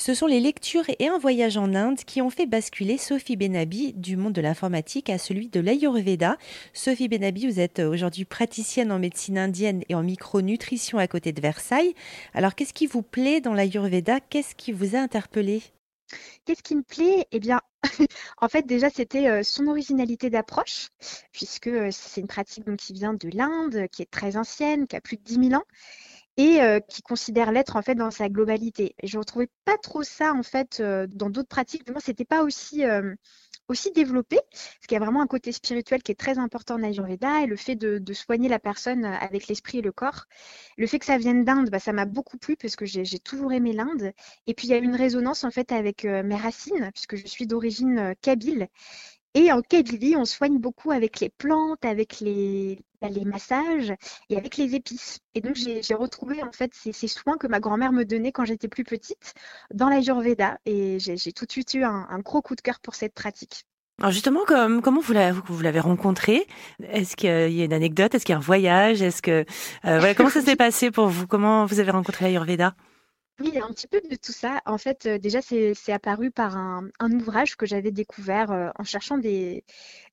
Ce sont les lectures et un voyage en Inde qui ont fait basculer Sophie Benabi du monde de l'informatique à celui de l'Ayurveda. Sophie Benabi, vous êtes aujourd'hui praticienne en médecine indienne et en micronutrition à côté de Versailles. Alors, qu'est-ce qui vous plaît dans l'Ayurveda? Qu'est-ce qui vous a interpellé? Qu'est-ce qui me plaît? Eh bien, en fait, déjà, c'était euh, son originalité d'approche, puisque euh, c'est une pratique qui vient de l'Inde, qui est très ancienne, qui a plus de 10 000 ans et euh, qui considère l'être en fait dans sa globalité. Je ne retrouvais pas trop ça en fait euh, dans d'autres pratiques. Moins, c'était pas aussi euh, aussi développé, parce qu'il y a vraiment un côté spirituel qui est très important en Ayurveda et le fait de, soigner la personne avec l'esprit et le corps. Le fait que ça vienne d'Inde, bah, ça m'a beaucoup plu parce que j'ai toujours aimé l'Inde. Et puis il y a une résonance en fait avec mes racines, puisque je suis d'origine kabyle. Et en Kabylie, on soigne beaucoup avec les plantes, avec les, bah, les massages et avec les épices. Et donc, j'ai retrouvé en fait ces, soins que ma grand-mère me donnait quand j'étais plus petite dans la l'Ayurveda. Et j'ai tout de suite eu un, gros coup de cœur pour cette pratique. Alors justement, comment vous l'avez rencontré Est-ce qu'il y a une anecdote? Est-ce qu'il y a un voyage? Est-ce que euh, comment ça s'est passé pour vous? Comment vous avez rencontré l'Ayurveda? Oui, un petit peu de tout ça. En fait, euh, déjà, c'est apparu par un, ouvrage que j'avais découvert euh, en cherchant des,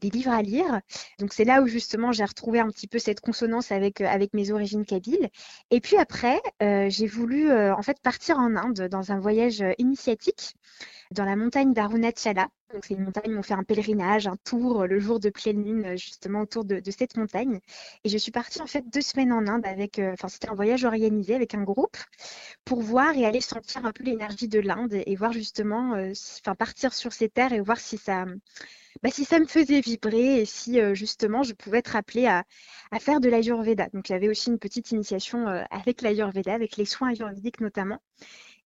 livres à lire. Donc, c'est là où justement j'ai retrouvé un petit peu cette consonance avec, euh, avec mes origines kabyles. Et puis après, j'ai voulu en fait partir en Inde dans un voyage initiatique dans la montagne d'Arunachala. Donc, c'est une montagne où on fait un pèlerinage, un tour le jour de pleine lune, justement autour de, cette montagne. Et je suis partie en fait deux semaines en Inde avec, euh, enfin, c'était un voyage organisé avec un groupe pour voir et aller sentir un peu l'énergie de l'Inde et voir justement, euh, partir sur ces terres et voir si ça, bah, si ça me faisait vibrer et si euh, justement je pouvais être appelée à, faire de l'Ayurveda. Donc, avait aussi une petite initiation avec l'Ayurveda, avec les soins ayurvédiques notamment.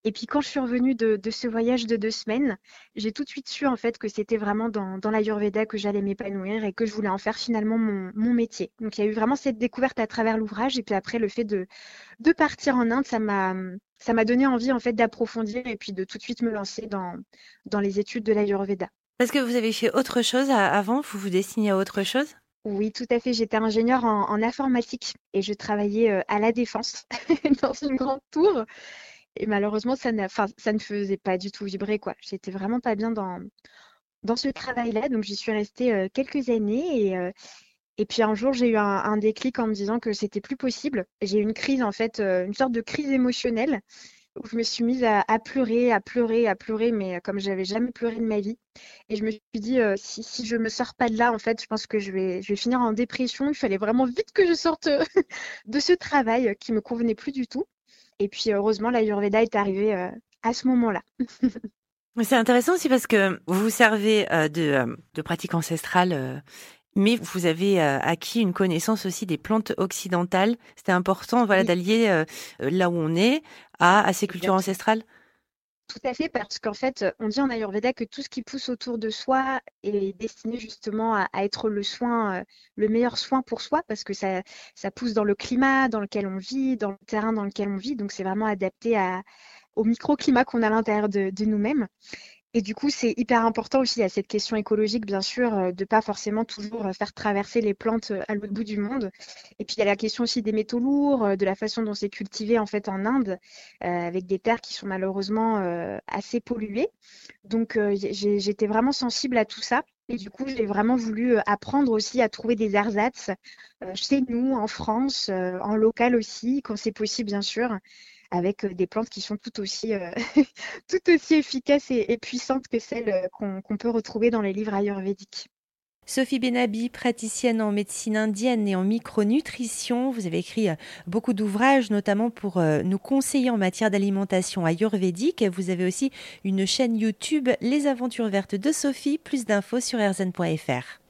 Et puis quand je suis revenue de, ce voyage de deux semaines, j'ai tout de suite su en fait que c'était vraiment dans, dans l'Ayurveda que j'allais m'épanouir et que je voulais en faire finalement mon, métier. Donc il y a eu vraiment cette découverte à travers l'ouvrage et puis après le fait de, de partir en Inde, ça m'a ça m'a donné envie en fait d'approfondir et puis de tout de suite me lancer dans, dans les études de l'Ayurveda. Parce que vous avez fait autre chose avant, vous vous destinez à autre chose? Oui, tout à fait. J'étais ingénieure en, en, informatique et je travaillais euh, à la défense dans une grande tour. Et malheureusement, ça, ne faisait pas du tout vibrer, quoi. J'étais vraiment pas bien dans, dans ce travail-là. Donc, j'y suis restée quelques années. Et, et puis, un jour, j'ai eu un, déclic en me disant que c'était plus possible. J'ai eu une crise, en fait, une sorte de crise émotionnelle où je me suis mise à, pleurer, à pleurer, à pleurer, mais comme j'avais jamais pleuré de ma vie. Et je me suis dit, si, si je me sors pas de là, en fait, je pense que je vais, je vais finir en dépression. Il fallait vraiment vite que je sorte de ce travail qui me convenait plus du tout. Et puis heureusement, l'Ayurveda est arrivé euh, à ce moment-là. C'est intéressant aussi parce que vous vous servez euh, de, euh, de pratiques ancestrales mais vous avez acquis une connaissance aussi des plantes occidentales. C'était important voilà, d'allier là où on est à, à ces cultures ancestrales? Tout à fait, parce qu'en fait, on dit en Ayurveda que tout ce qui pousse autour de soi est destiné justement à, être le soin, euh, le meilleur soin pour soi, parce que ça, pousse dans le climat dans lequel on vit, dans le terrain dans lequel on vit. Donc, c'est vraiment adapté à, au microclimat qu'on a à l'intérieur de nous-mêmes. Et du coup, c'est hyper important aussi à cette question écologique, bien sûr, euh, de pas forcément toujours euh, faire traverser les plantes euh, à l'autre bout du monde. Et puis il y a la question aussi des métaux lourds, de la façon dont c'est cultivé en fait en Inde, avec des terres qui sont malheureusement assez polluées. Donc j'étais vraiment sensible à tout ça. Et du coup, j'ai vraiment voulu apprendre aussi à trouver des ersatz chez nous, en France, en local aussi, quand c'est possible, bien sûr avec des plantes qui sont tout aussi, tout aussi efficaces et, puissantes que celles qu'on peut retrouver dans les livres ayurvédiques. Sophie Benabi, praticienne en médecine indienne et en micronutrition, vous avez écrit beaucoup d'ouvrages, notamment pour nous conseiller en matière d'alimentation ayurvédique. Vous avez aussi une chaîne YouTube, Les Aventures Vertes de Sophie. Plus d'infos sur rzn.fr.